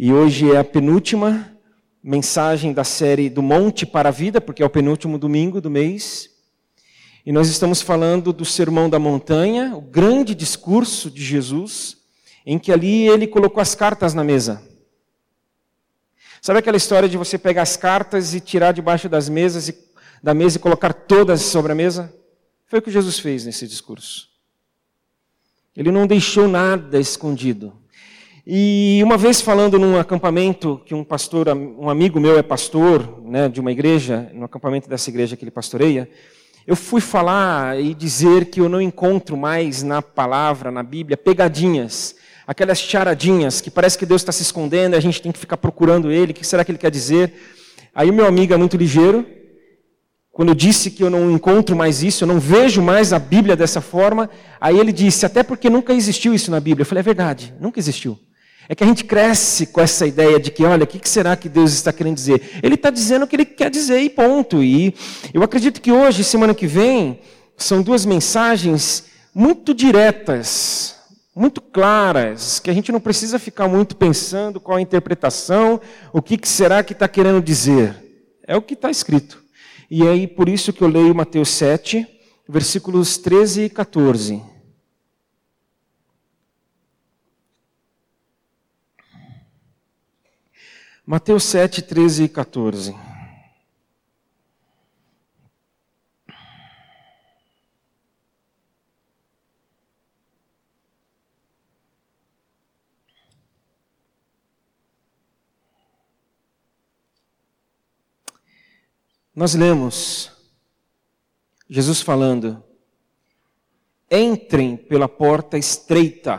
E hoje é a penúltima mensagem da série do Monte para a Vida, porque é o penúltimo domingo do mês. E nós estamos falando do Sermão da Montanha, o grande discurso de Jesus, em que ali ele colocou as cartas na mesa. Sabe aquela história de você pegar as cartas e tirar debaixo das mesas e, da mesa e colocar todas sobre a mesa? Foi o que Jesus fez nesse discurso. Ele não deixou nada escondido. E uma vez falando num acampamento que um pastor, um amigo meu é pastor, né, de uma igreja, no acampamento dessa igreja que ele pastoreia, eu fui falar e dizer que eu não encontro mais na palavra, na Bíblia, pegadinhas aquelas charadinhas que parece que Deus está se escondendo, a gente tem que ficar procurando Ele, o que será que Ele quer dizer? Aí o meu amigo é muito ligeiro, quando eu disse que eu não encontro mais isso, eu não vejo mais a Bíblia dessa forma, aí ele disse, até porque nunca existiu isso na Bíblia. Eu falei, é verdade, nunca existiu. É que a gente cresce com essa ideia de que, olha, o que será que Deus está querendo dizer? Ele está dizendo o que ele quer dizer e ponto. E eu acredito que hoje, semana que vem, são duas mensagens muito diretas muito claras, que a gente não precisa ficar muito pensando qual a interpretação, o que, será que está querendo dizer. É o que está escrito. E aí, por isso que eu leio Mateus 7, versículos 13 e 14. Mateus 7, 13 e 14. Nós lemos Jesus falando: entrem pela porta estreita,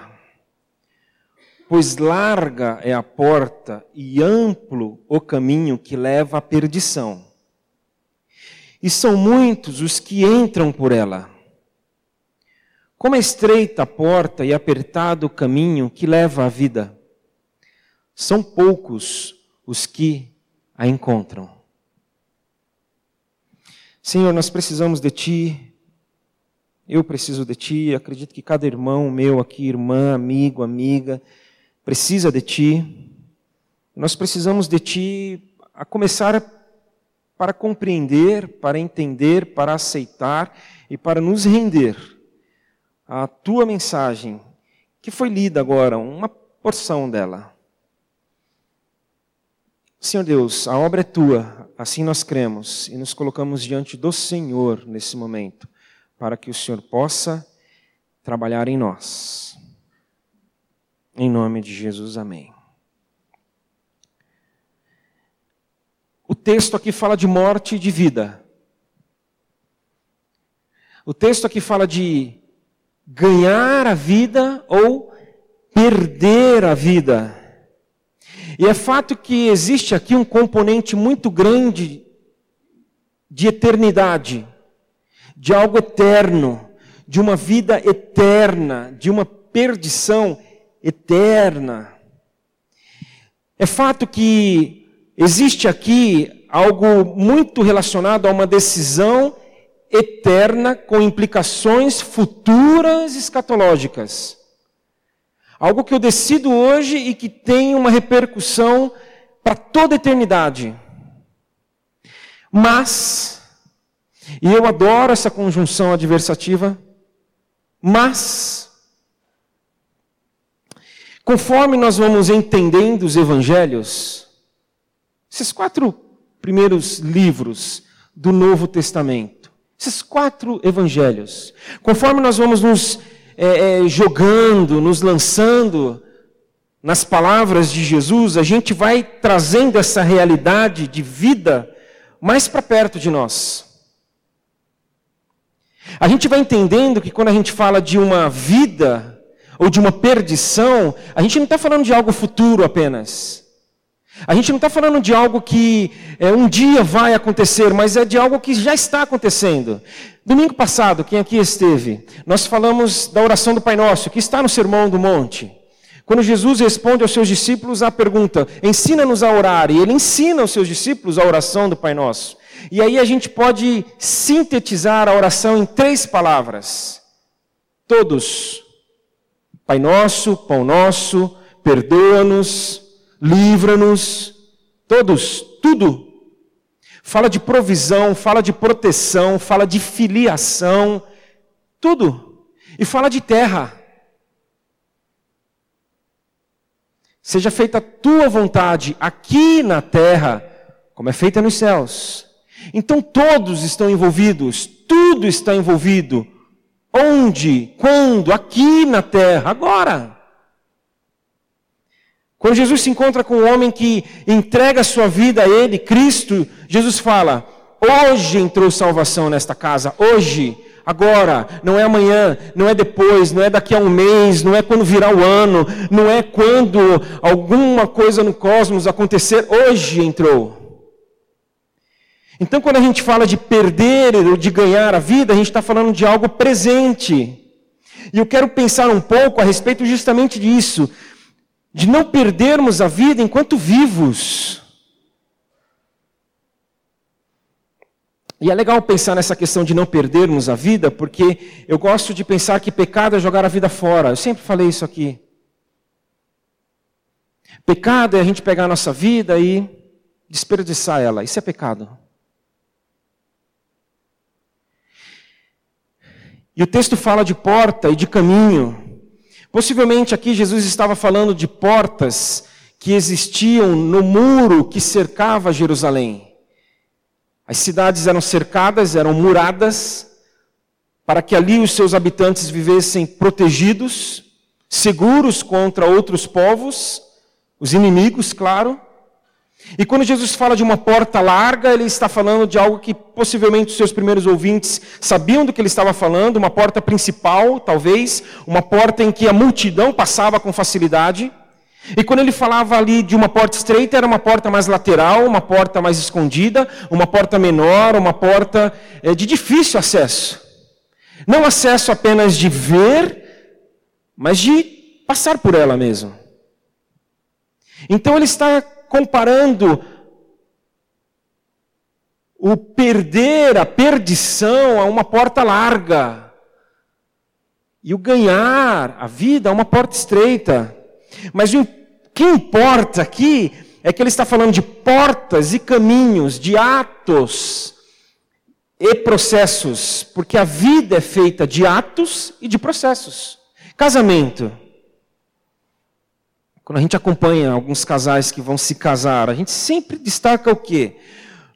pois larga é a porta e amplo o caminho que leva à perdição. E são muitos os que entram por ela. Como é estreita a porta e apertado o caminho que leva à vida, são poucos os que a encontram. Senhor, nós precisamos de Ti, eu preciso de Ti, acredito que cada irmão meu aqui, irmã, amigo, amiga, precisa de Ti. Nós precisamos de Ti a começar para compreender, para entender, para aceitar e para nos render à Tua mensagem, que foi lida agora, uma porção dela. Senhor Deus, a obra é tua, assim nós cremos e nos colocamos diante do Senhor nesse momento, para que o Senhor possa trabalhar em nós. Em nome de Jesus, amém. O texto aqui fala de morte e de vida. O texto aqui fala de ganhar a vida ou perder a vida. E é fato que existe aqui um componente muito grande de eternidade, de algo eterno, de uma vida eterna, de uma perdição eterna. É fato que existe aqui algo muito relacionado a uma decisão eterna com implicações futuras escatológicas. Algo que eu decido hoje e que tem uma repercussão para toda a eternidade. Mas, e eu adoro essa conjunção adversativa, mas, conforme nós vamos entendendo os evangelhos, esses quatro primeiros livros do Novo Testamento, esses quatro evangelhos, conforme nós vamos nos é, é, jogando, nos lançando nas palavras de Jesus, a gente vai trazendo essa realidade de vida mais para perto de nós. A gente vai entendendo que quando a gente fala de uma vida ou de uma perdição, a gente não está falando de algo futuro apenas. A gente não está falando de algo que é, um dia vai acontecer, mas é de algo que já está acontecendo. Domingo passado, quem aqui esteve, nós falamos da oração do Pai Nosso, que está no Sermão do Monte. Quando Jesus responde aos seus discípulos a pergunta, ensina-nos a orar, e ele ensina aos seus discípulos a oração do Pai Nosso. E aí a gente pode sintetizar a oração em três palavras. Todos. Pai Nosso, Pão Nosso, perdoa-nos, livra-nos, todos, tudo. Fala de provisão, fala de proteção, fala de filiação, tudo. E fala de terra. Seja feita a tua vontade aqui na terra, como é feita nos céus. Então todos estão envolvidos, tudo está envolvido. Onde? Quando? Aqui na terra, agora. Quando Jesus se encontra com um homem que entrega a sua vida a ele, Cristo, Jesus fala: Hoje entrou salvação nesta casa, hoje, agora, não é amanhã, não é depois, não é daqui a um mês, não é quando virar o ano, não é quando alguma coisa no cosmos acontecer, hoje entrou. Então, quando a gente fala de perder ou de ganhar a vida, a gente está falando de algo presente. E eu quero pensar um pouco a respeito justamente disso, de não perdermos a vida enquanto vivos. E é legal pensar nessa questão de não perdermos a vida, porque eu gosto de pensar que pecado é jogar a vida fora. Eu sempre falei isso aqui. Pecado é a gente pegar a nossa vida e desperdiçar ela. Isso é pecado. E o texto fala de porta e de caminho. Possivelmente aqui Jesus estava falando de portas que existiam no muro que cercava Jerusalém. As cidades eram cercadas, eram muradas, para que ali os seus habitantes vivessem protegidos, seguros contra outros povos, os inimigos, claro. E quando Jesus fala de uma porta larga, ele está falando de algo que possivelmente os seus primeiros ouvintes sabiam do que ele estava falando, uma porta principal, talvez, uma porta em que a multidão passava com facilidade. E quando ele falava ali de uma porta estreita, era uma porta mais lateral, uma porta mais escondida, uma porta menor, uma porta é, de difícil acesso. Não acesso apenas de ver, mas de passar por ela mesmo. Então ele está comparando o perder, a perdição a uma porta larga. E o ganhar a vida a uma porta estreita. Mas o que importa aqui é que ele está falando de portas e caminhos, de atos e processos, porque a vida é feita de atos e de processos. Casamento. Quando a gente acompanha alguns casais que vão se casar, a gente sempre destaca o quê?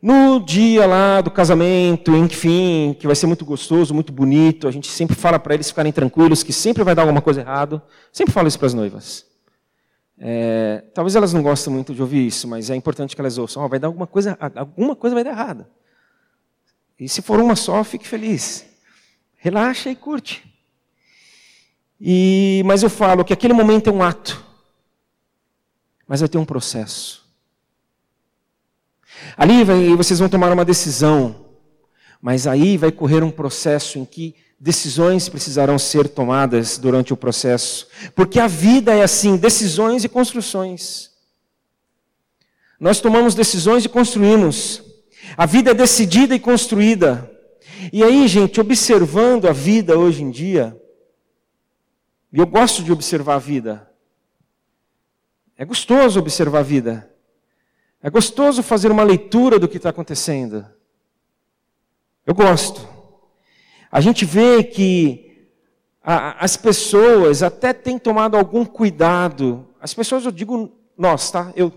No dia lá do casamento, enfim, que vai ser muito gostoso, muito bonito, a gente sempre fala para eles ficarem tranquilos que sempre vai dar alguma coisa errada. Sempre falo isso para as noivas. É, talvez elas não gostem muito de ouvir isso, mas é importante que elas ouçam. Oh, vai dar alguma coisa, alguma coisa vai dar errada. E se for uma só, fique feliz. Relaxa e curte. E, mas eu falo que aquele momento é um ato. Mas vai ter um processo. Ali vocês vão tomar uma decisão, mas aí vai correr um processo em que decisões precisarão ser tomadas durante o processo, porque a vida é assim, decisões e construções. Nós tomamos decisões e construímos. A vida é decidida e construída. E aí, gente, observando a vida hoje em dia, e eu gosto de observar a vida, é gostoso observar a vida. É gostoso fazer uma leitura do que está acontecendo. Eu gosto. A gente vê que a, as pessoas até têm tomado algum cuidado. As pessoas, eu digo nós, tá? Eu.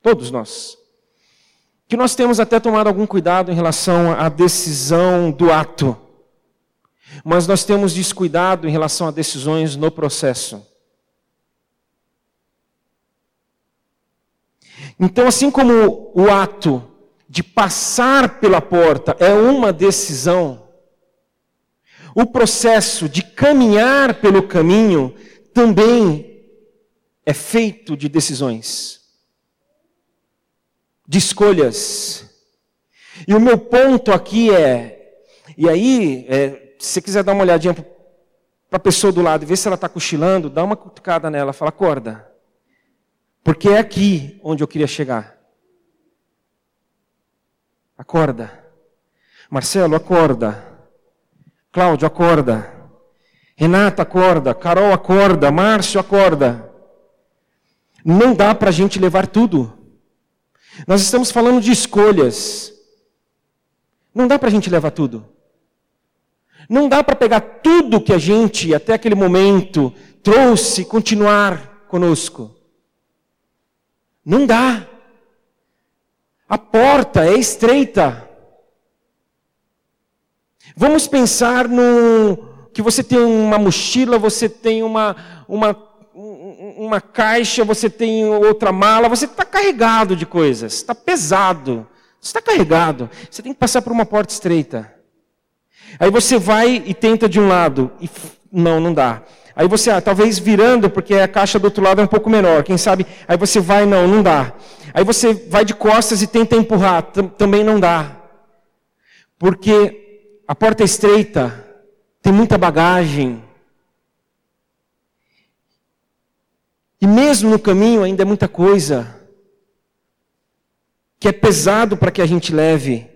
Todos nós. Que nós temos até tomado algum cuidado em relação à decisão do ato. Mas nós temos descuidado em relação a decisões no processo. Então, assim como o ato de passar pela porta é uma decisão, o processo de caminhar pelo caminho também é feito de decisões, de escolhas. E o meu ponto aqui é, e aí, é, se você quiser dar uma olhadinha para a pessoa do lado ver se ela está cochilando, dá uma cutucada nela, fala, acorda. Porque é aqui onde eu queria chegar. Acorda. Marcelo, acorda. Cláudio, acorda. Renata, acorda. Carol, acorda. Márcio, acorda. Não dá para a gente levar tudo. Nós estamos falando de escolhas. Não dá para a gente levar tudo. Não dá para pegar tudo que a gente, até aquele momento, trouxe e continuar conosco. Não dá. A porta é estreita. Vamos pensar no que você tem uma mochila, você tem uma, uma, uma caixa, você tem outra mala, você está carregado de coisas, está pesado, você está carregado, você tem que passar por uma porta estreita. Aí você vai e tenta de um lado, e não, não dá. Aí você, ah, talvez virando, porque a caixa do outro lado é um pouco menor, quem sabe, aí você vai, não, não dá. Aí você vai de costas e tenta empurrar, também não dá. Porque a porta é estreita, tem muita bagagem. E mesmo no caminho ainda é muita coisa que é pesado para que a gente leve.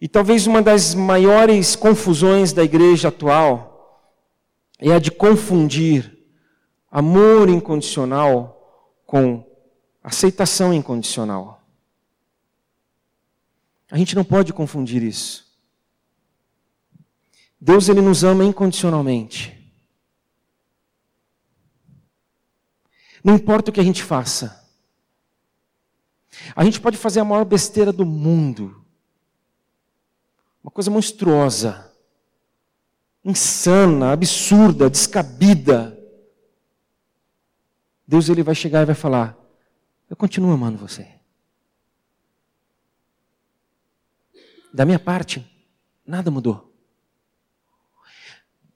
E talvez uma das maiores confusões da igreja atual é a de confundir amor incondicional com aceitação incondicional. A gente não pode confundir isso. Deus ele nos ama incondicionalmente. Não importa o que a gente faça. A gente pode fazer a maior besteira do mundo. Uma coisa monstruosa, insana, absurda, descabida. Deus ele vai chegar e vai falar: Eu continuo amando você. Da minha parte, nada mudou.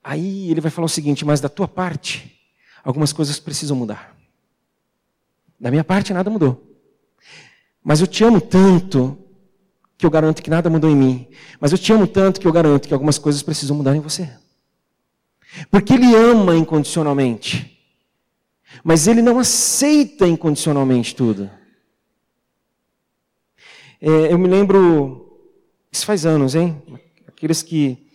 Aí ele vai falar o seguinte: mas da tua parte, algumas coisas precisam mudar. Da minha parte, nada mudou. Mas eu te amo tanto que eu garanto que nada mudou em mim. Mas eu te amo tanto que eu garanto que algumas coisas precisam mudar em você. Porque ele ama incondicionalmente. Mas ele não aceita incondicionalmente tudo. É, eu me lembro, isso faz anos, hein? Aqueles que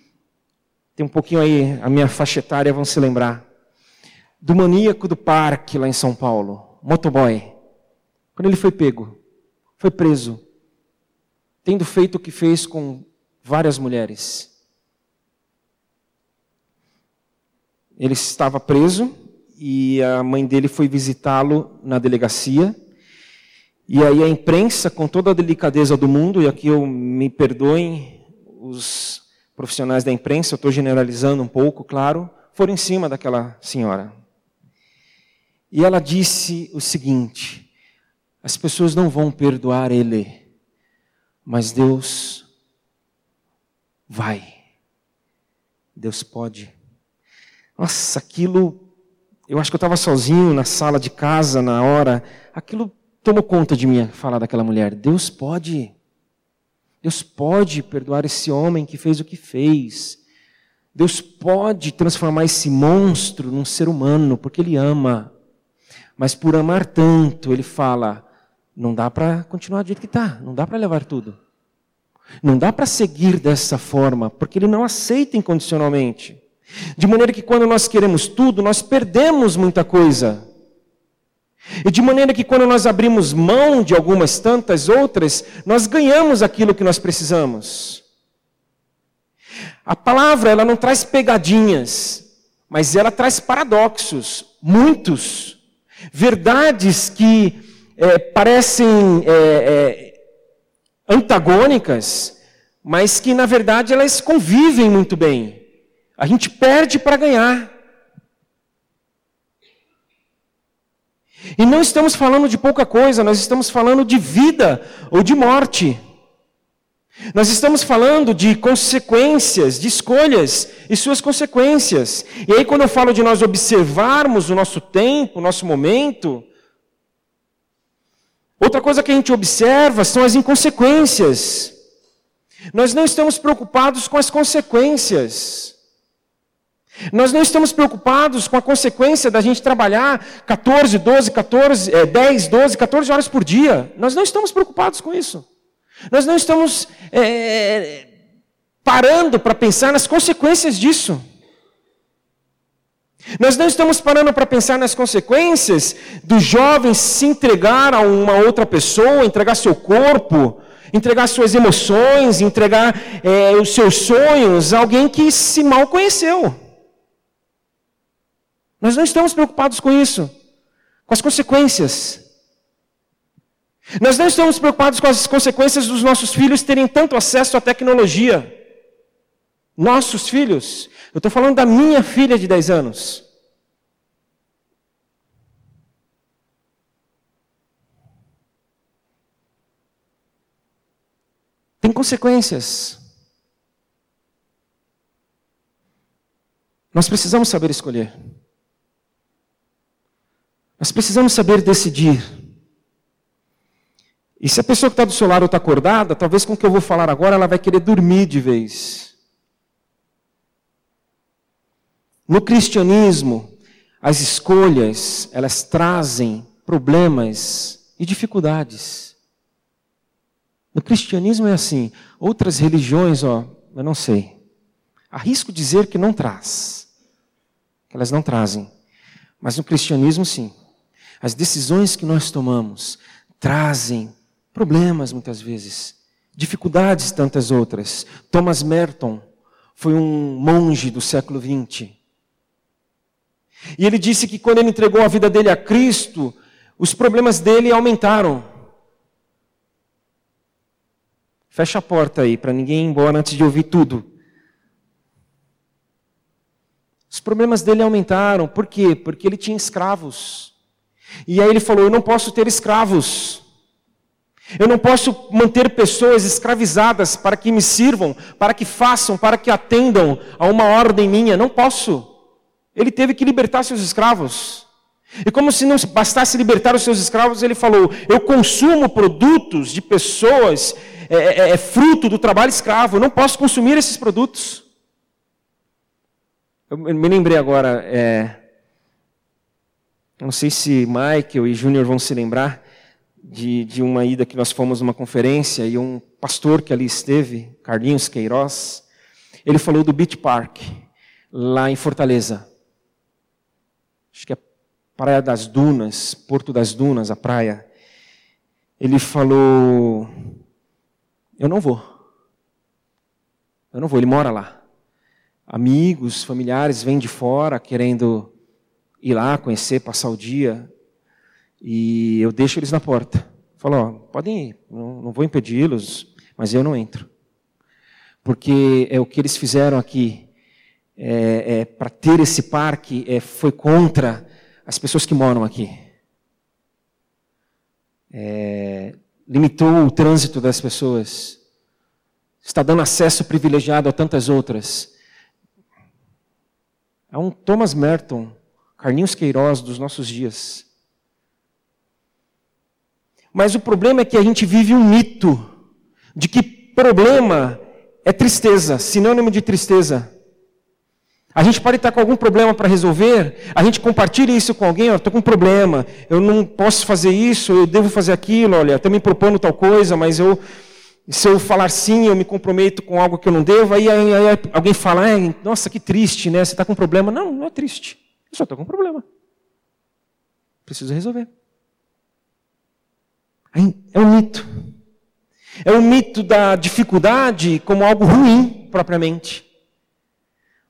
tem um pouquinho aí, a minha faixa etária vão se lembrar. Do maníaco do parque lá em São Paulo, motoboy. Quando ele foi pego, foi preso, tendo feito o que fez com várias mulheres. Ele estava preso e a mãe dele foi visitá-lo na delegacia. E aí a imprensa, com toda a delicadeza do mundo, e aqui eu me perdoem os profissionais da imprensa, eu estou generalizando um pouco, claro, foram em cima daquela senhora. E ela disse o seguinte: as pessoas não vão perdoar ele, mas Deus vai. Deus pode. Nossa, aquilo. Eu acho que eu estava sozinho na sala de casa na hora. Aquilo tomou conta de mim, falar daquela mulher. Deus pode. Deus pode perdoar esse homem que fez o que fez. Deus pode transformar esse monstro num ser humano, porque Ele ama. Mas por amar tanto, Ele fala: não dá para continuar do jeito que está, não dá para levar tudo. Não dá para seguir dessa forma, porque Ele não aceita incondicionalmente. De maneira que quando nós queremos tudo, nós perdemos muita coisa. E de maneira que quando nós abrimos mão de algumas tantas outras, nós ganhamos aquilo que nós precisamos. A palavra, ela não traz pegadinhas, mas ela traz paradoxos, muitos. Verdades que é, parecem é, é, antagônicas, mas que na verdade elas convivem muito bem. A gente perde para ganhar. E não estamos falando de pouca coisa, nós estamos falando de vida ou de morte. Nós estamos falando de consequências, de escolhas e suas consequências. E aí, quando eu falo de nós observarmos o nosso tempo, o nosso momento, outra coisa que a gente observa são as inconsequências. Nós não estamos preocupados com as consequências. Nós não estamos preocupados com a consequência da gente trabalhar 14, 12, 14, é, 10, 12, 14 horas por dia. Nós não estamos preocupados com isso. Nós não estamos é, parando para pensar nas consequências disso. Nós não estamos parando para pensar nas consequências do jovem se entregar a uma outra pessoa, entregar seu corpo, entregar suas emoções, entregar é, os seus sonhos a alguém que se mal conheceu. Nós não estamos preocupados com isso, com as consequências. Nós não estamos preocupados com as consequências dos nossos filhos terem tanto acesso à tecnologia. Nossos filhos. Eu estou falando da minha filha de 10 anos. Tem consequências. Nós precisamos saber escolher. Nós precisamos saber decidir. E se a pessoa que está do seu lado está acordada, talvez com o que eu vou falar agora ela vai querer dormir de vez. No cristianismo, as escolhas, elas trazem problemas e dificuldades. No cristianismo é assim. Outras religiões, ó, eu não sei. Arrisco dizer que não traz. Que elas não trazem. Mas no cristianismo, sim. As decisões que nós tomamos trazem problemas muitas vezes, dificuldades tantas outras. Thomas Merton foi um monge do século XX. E ele disse que quando ele entregou a vida dele a Cristo, os problemas dele aumentaram. Fecha a porta aí, para ninguém ir embora antes de ouvir tudo. Os problemas dele aumentaram. Por quê? Porque ele tinha escravos. E aí ele falou: Eu não posso ter escravos. Eu não posso manter pessoas escravizadas para que me sirvam, para que façam, para que atendam a uma ordem minha. Não posso. Ele teve que libertar seus escravos. E como se não bastasse libertar os seus escravos, ele falou: Eu consumo produtos de pessoas, é, é, é fruto do trabalho escravo, eu não posso consumir esses produtos. Eu me lembrei agora, é, não sei se Michael e Júnior vão se lembrar de, de uma ida que nós fomos numa conferência e um pastor que ali esteve, Carlinhos Queiroz, ele falou do Beach Park, lá em Fortaleza. Acho que é Praia das Dunas, Porto das Dunas, a praia. Ele falou: Eu não vou. Eu não vou, ele mora lá. Amigos, familiares vêm de fora querendo ir lá, conhecer, passar o dia. E eu deixo eles na porta. Falo, ó, podem ir, não vou impedi-los, mas eu não entro. Porque é o que eles fizeram aqui, é, é, para ter esse parque, é, foi contra as pessoas que moram aqui. É, limitou o trânsito das pessoas. Está dando acesso privilegiado a tantas outras. É um Thomas Merton Carlinhos Queiroz dos nossos dias. Mas o problema é que a gente vive um mito de que problema é tristeza, sinônimo de tristeza. A gente pode estar com algum problema para resolver, a gente compartilha isso com alguém, estou com um problema, eu não posso fazer isso, eu devo fazer aquilo, olha, estou me propondo tal coisa, mas eu, se eu falar sim, eu me comprometo com algo que eu não devo, aí, aí, aí alguém fala, nossa, que triste, né? Você está com um problema. Não, não é triste. Eu só estou com um problema. Preciso resolver. É um mito. É um mito da dificuldade como algo ruim, propriamente.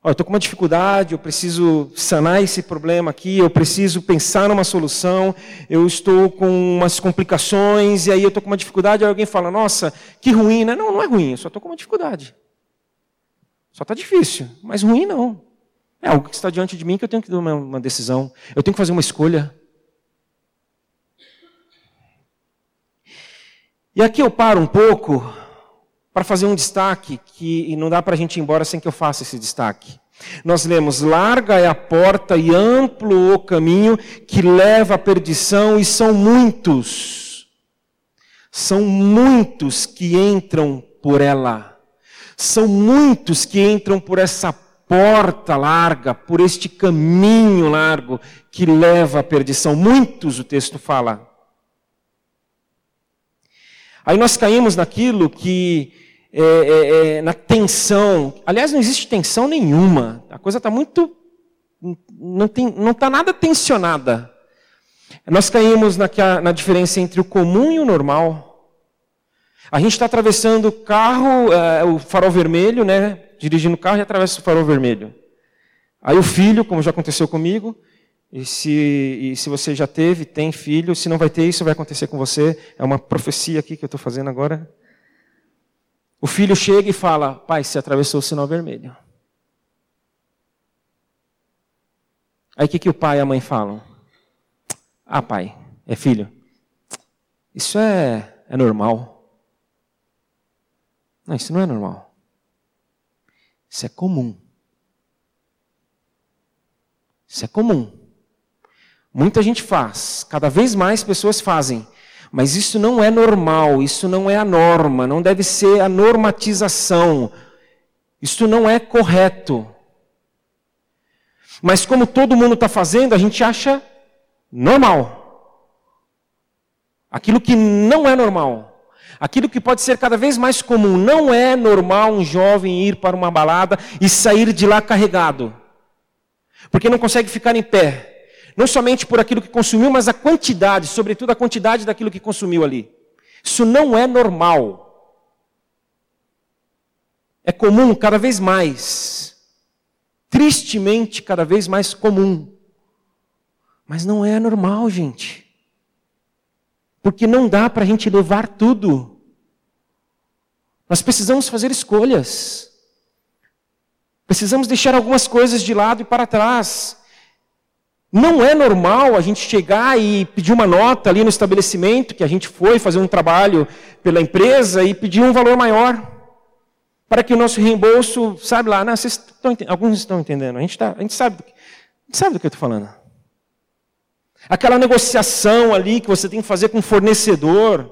Olha, eu estou com uma dificuldade, eu preciso sanar esse problema aqui, eu preciso pensar numa solução, eu estou com umas complicações, e aí eu estou com uma dificuldade, aí alguém fala, nossa, que ruim, né? Não, não é ruim, eu só estou com uma dificuldade. Só está difícil, mas ruim não. É algo que está diante de mim que eu tenho que uma, uma decisão. Eu tenho que fazer uma escolha. E aqui eu paro um pouco para fazer um destaque que não dá para a gente ir embora sem que eu faça esse destaque. Nós lemos: larga é a porta e amplo o caminho que leva à perdição, e são muitos. São muitos que entram por ela. São muitos que entram por essa porta larga, por este caminho largo que leva à perdição. Muitos o texto fala. Aí nós caímos naquilo que, é, é, é, na tensão. Aliás, não existe tensão nenhuma. A coisa está muito não está tá nada tensionada. Nós caímos na, na diferença entre o comum e o normal. A gente está atravessando o carro, é, o farol vermelho, né? Dirigindo o carro e atravessa o farol vermelho. Aí o filho, como já aconteceu comigo, e se, e se você já teve, tem filho, se não vai ter, isso vai acontecer com você. É uma profecia aqui que eu estou fazendo agora. O filho chega e fala: Pai, você atravessou o sinal vermelho. Aí o que, que o pai e a mãe falam? Ah, pai, é filho. Isso é, é normal. Não, isso não é normal. Isso é comum. Isso é comum. Muita gente faz, cada vez mais pessoas fazem, mas isso não é normal, isso não é a norma, não deve ser a normatização. Isso não é correto. Mas como todo mundo está fazendo, a gente acha normal. Aquilo que não é normal. Aquilo que pode ser cada vez mais comum. Não é normal um jovem ir para uma balada e sair de lá carregado. Porque não consegue ficar em pé. Não somente por aquilo que consumiu, mas a quantidade, sobretudo a quantidade daquilo que consumiu ali. Isso não é normal. É comum cada vez mais. Tristemente, cada vez mais comum. Mas não é normal, gente. Porque não dá para a gente levar tudo. Nós precisamos fazer escolhas. Precisamos deixar algumas coisas de lado e para trás. Não é normal a gente chegar e pedir uma nota ali no estabelecimento, que a gente foi fazer um trabalho pela empresa e pedir um valor maior. Para que o nosso reembolso, sabe lá, não, vocês estão, alguns estão entendendo, a gente, tá, a gente, sabe, a gente sabe do que eu estou falando. Aquela negociação ali que você tem que fazer com o fornecedor.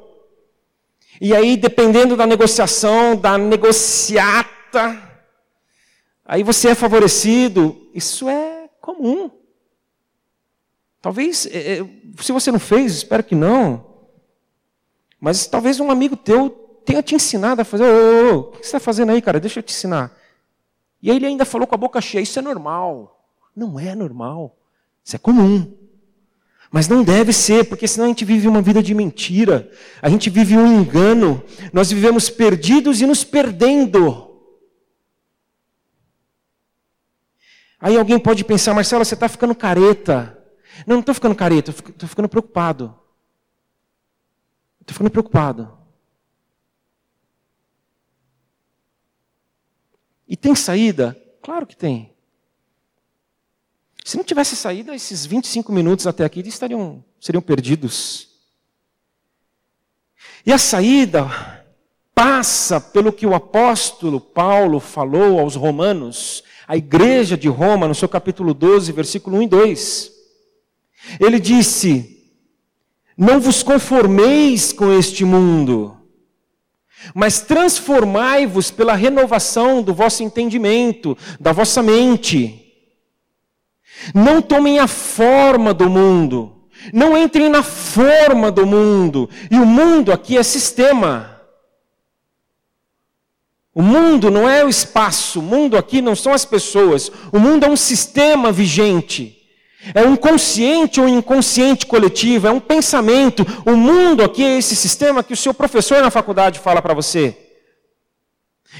E aí, dependendo da negociação, da negociata, aí você é favorecido. Isso é comum. Talvez, é, é, se você não fez, espero que não. Mas talvez um amigo teu tenha te ensinado a fazer. Ô, ô, ô, o que você está fazendo aí, cara? Deixa eu te ensinar. E aí ele ainda falou com a boca cheia: Isso é normal. Não é normal. Isso é comum. Mas não deve ser, porque senão a gente vive uma vida de mentira. A gente vive um engano. Nós vivemos perdidos e nos perdendo. Aí alguém pode pensar, Marcelo, você está ficando careta. Não, não estou ficando careta, estou ficando preocupado. Estou ficando preocupado. E tem saída? Claro que tem. Se não tivesse saída, esses 25 minutos até aqui estariam, seriam perdidos. E a saída passa pelo que o apóstolo Paulo falou aos romanos, à igreja de Roma, no seu capítulo 12, versículo 1 e 2. Ele disse: Não vos conformeis com este mundo, mas transformai-vos pela renovação do vosso entendimento, da vossa mente não tomem a forma do mundo. Não entrem na forma do mundo. E o mundo aqui é sistema. O mundo não é o espaço, o mundo aqui não são as pessoas. O mundo é um sistema vigente. É um consciente ou inconsciente coletivo, é um pensamento. O mundo aqui é esse sistema que o seu professor na faculdade fala para você.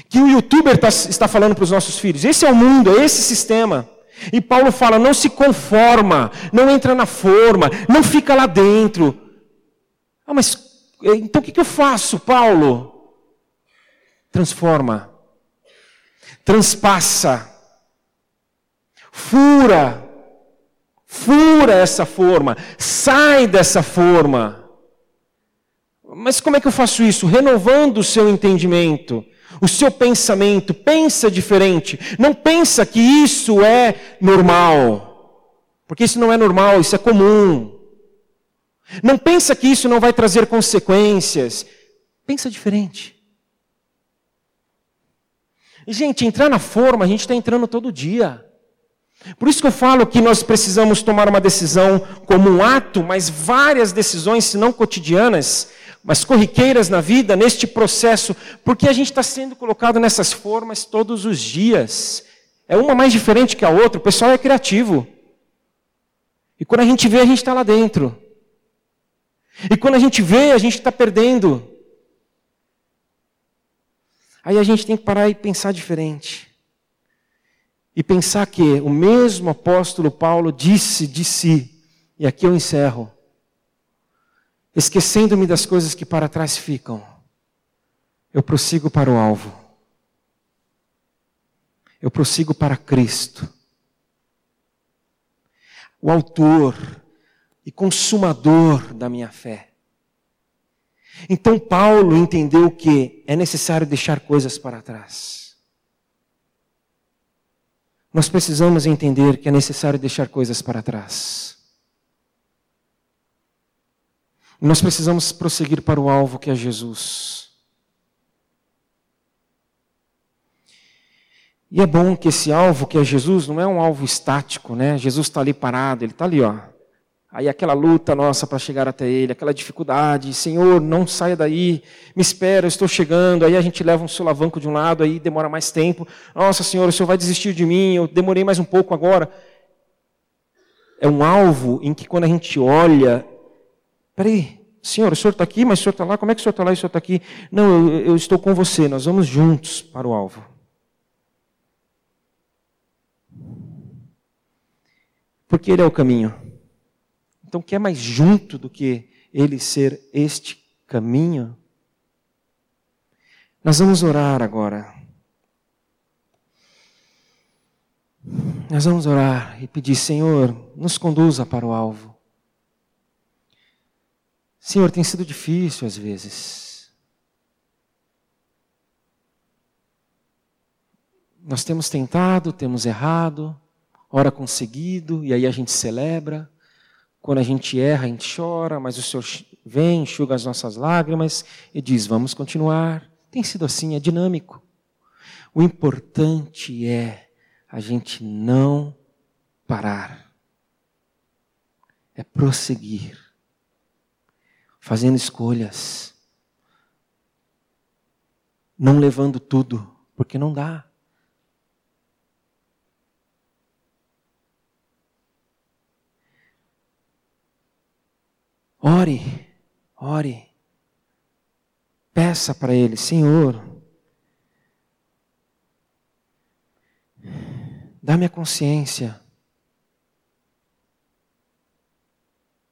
Que o youtuber tá, está falando para os nossos filhos. Esse é o mundo, é esse sistema. E Paulo fala: não se conforma, não entra na forma, não fica lá dentro. Ah, mas eh, então o que eu faço, Paulo? Transforma, transpassa, fura, fura essa forma, sai dessa forma. Mas como é que eu faço isso? Renovando o seu entendimento o seu pensamento, pensa diferente. Não pensa que isso é normal. Porque isso não é normal, isso é comum. Não pensa que isso não vai trazer consequências. Pensa diferente. Gente, entrar na forma, a gente está entrando todo dia. Por isso que eu falo que nós precisamos tomar uma decisão como um ato, mas várias decisões, se não cotidianas, mas corriqueiras na vida, neste processo, porque a gente está sendo colocado nessas formas todos os dias. É uma mais diferente que a outra. O pessoal é criativo. E quando a gente vê, a gente está lá dentro. E quando a gente vê, a gente está perdendo. Aí a gente tem que parar e pensar diferente. E pensar que o mesmo apóstolo Paulo disse de si, e aqui eu encerro, esquecendo-me das coisas que para trás ficam, eu prossigo para o alvo. Eu prossigo para Cristo, o Autor e Consumador da minha fé. Então Paulo entendeu que é necessário deixar coisas para trás. Nós precisamos entender que é necessário deixar coisas para trás. Nós precisamos prosseguir para o alvo que é Jesus. E é bom que esse alvo, que é Jesus, não é um alvo estático, né? Jesus está ali parado, ele está ali, ó. Aí aquela luta nossa para chegar até Ele, aquela dificuldade, Senhor, não saia daí, me espera, eu estou chegando. Aí a gente leva um solavanco de um lado, aí demora mais tempo. Nossa, Senhor, o Senhor vai desistir de mim, eu demorei mais um pouco agora. É um alvo em que quando a gente olha, peraí, Senhor, o Senhor está aqui, mas o Senhor está lá, como é que o Senhor está lá e o Senhor está aqui? Não, eu, eu estou com você, nós vamos juntos para o alvo. Porque Ele é o caminho. Então, quer mais junto do que Ele ser este caminho? Nós vamos orar agora. Nós vamos orar e pedir, Senhor, nos conduza para o alvo. Senhor, tem sido difícil às vezes. Nós temos tentado, temos errado, ora conseguido, e aí a gente celebra. Quando a gente erra, a gente chora, mas o Senhor vem, enxuga as nossas lágrimas e diz: vamos continuar. Tem sido assim, é dinâmico. O importante é a gente não parar, é prosseguir, fazendo escolhas, não levando tudo, porque não dá. Ore, ore. Peça para Ele, Senhor, dá-me a consciência.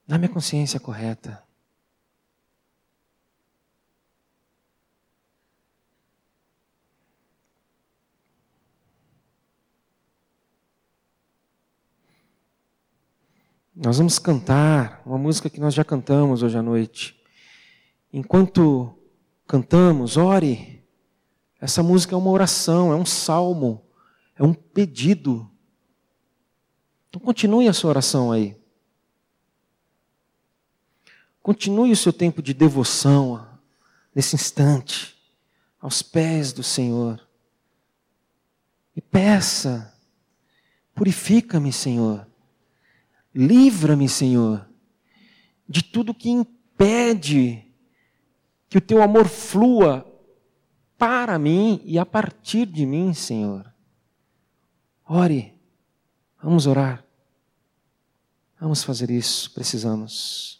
Dá-me a consciência correta. Nós vamos cantar uma música que nós já cantamos hoje à noite. Enquanto cantamos, ore. Essa música é uma oração, é um salmo, é um pedido. Então continue a sua oração aí. Continue o seu tempo de devoção nesse instante, aos pés do Senhor. E peça, purifica-me, Senhor. Livra-me, Senhor, de tudo que impede que o teu amor flua para mim e a partir de mim, Senhor. Ore, vamos orar. Vamos fazer isso, precisamos.